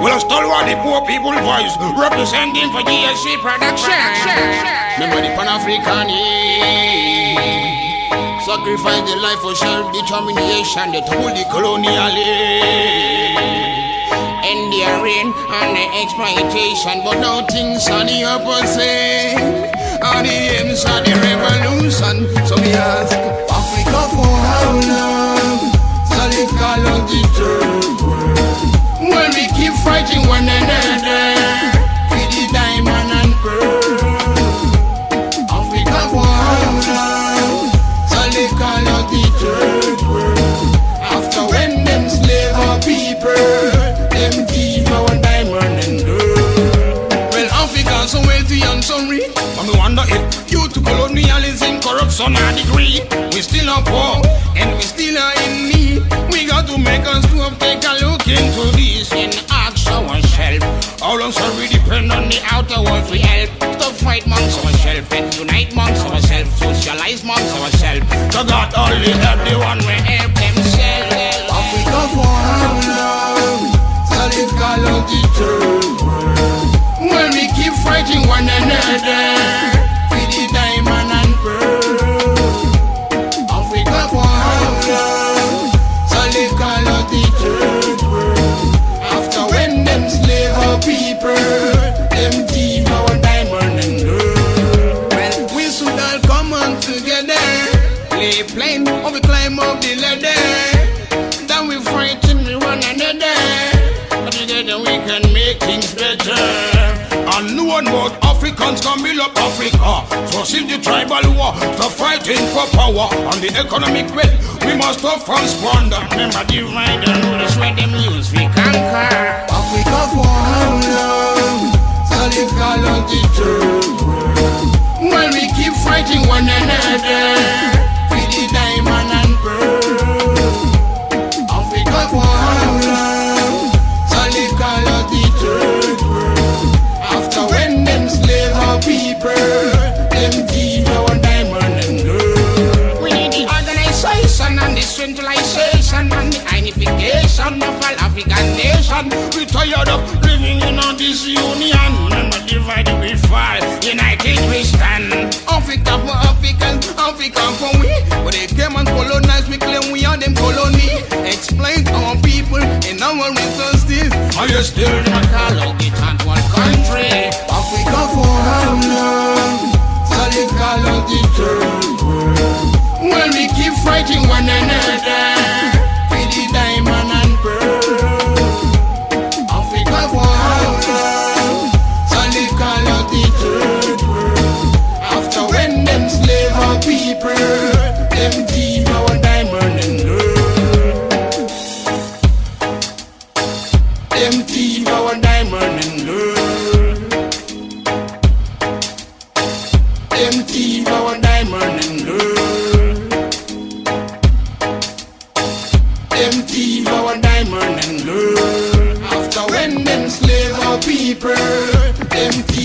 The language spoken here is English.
Well, Stalwart the poor people voice, representing for GSC production. Remember the Pan African. Sacrifice the life for self determination, they told the colonial, And their reign and the exploitation, but now things are the opposite. And the aims of the revolution. So we ask Africa for how long? Solid call of we one another for the diamond and pearl. Africa for how long? Solid call of the third world. After when them slave our people, them give our diamond and girl. Well, Africa so wealthy and so rich. But me wonder if due to colonialism, corruption, and degree, we still are poor and we still are in need. We got to make us to take a look into this and how long shall we depend on the outer world for help? Stop fight amongst ourselves and unite amongst ourselves, socialize amongst ourselves. So God only help the one we help plain or we climb up the ladder. Then we fighting with one another. But together we can make things better. And no one more Africans can build up Africa. So since the tribal war, stop fighting for power. On the economic wealth, we must stop from squander. Remember and rule is where them use organization and the and unification of all African nation. We tired of living in on this union. Remember, divided we fall, united we stand. Africa for Africans, Africa for we. But they came and colonized, we claim we are them colony. Explain to our people in our resources. Are you still call out the third world country? Africa for long? Solid call out fighting one another for the diamond and pearl. Africa how long? Solid call out the third world. After when them slave our people, them thief our diamond and girl. Them thief our diamond and girl. Them thief them thief our diamond and gold After when them slave our people, them thief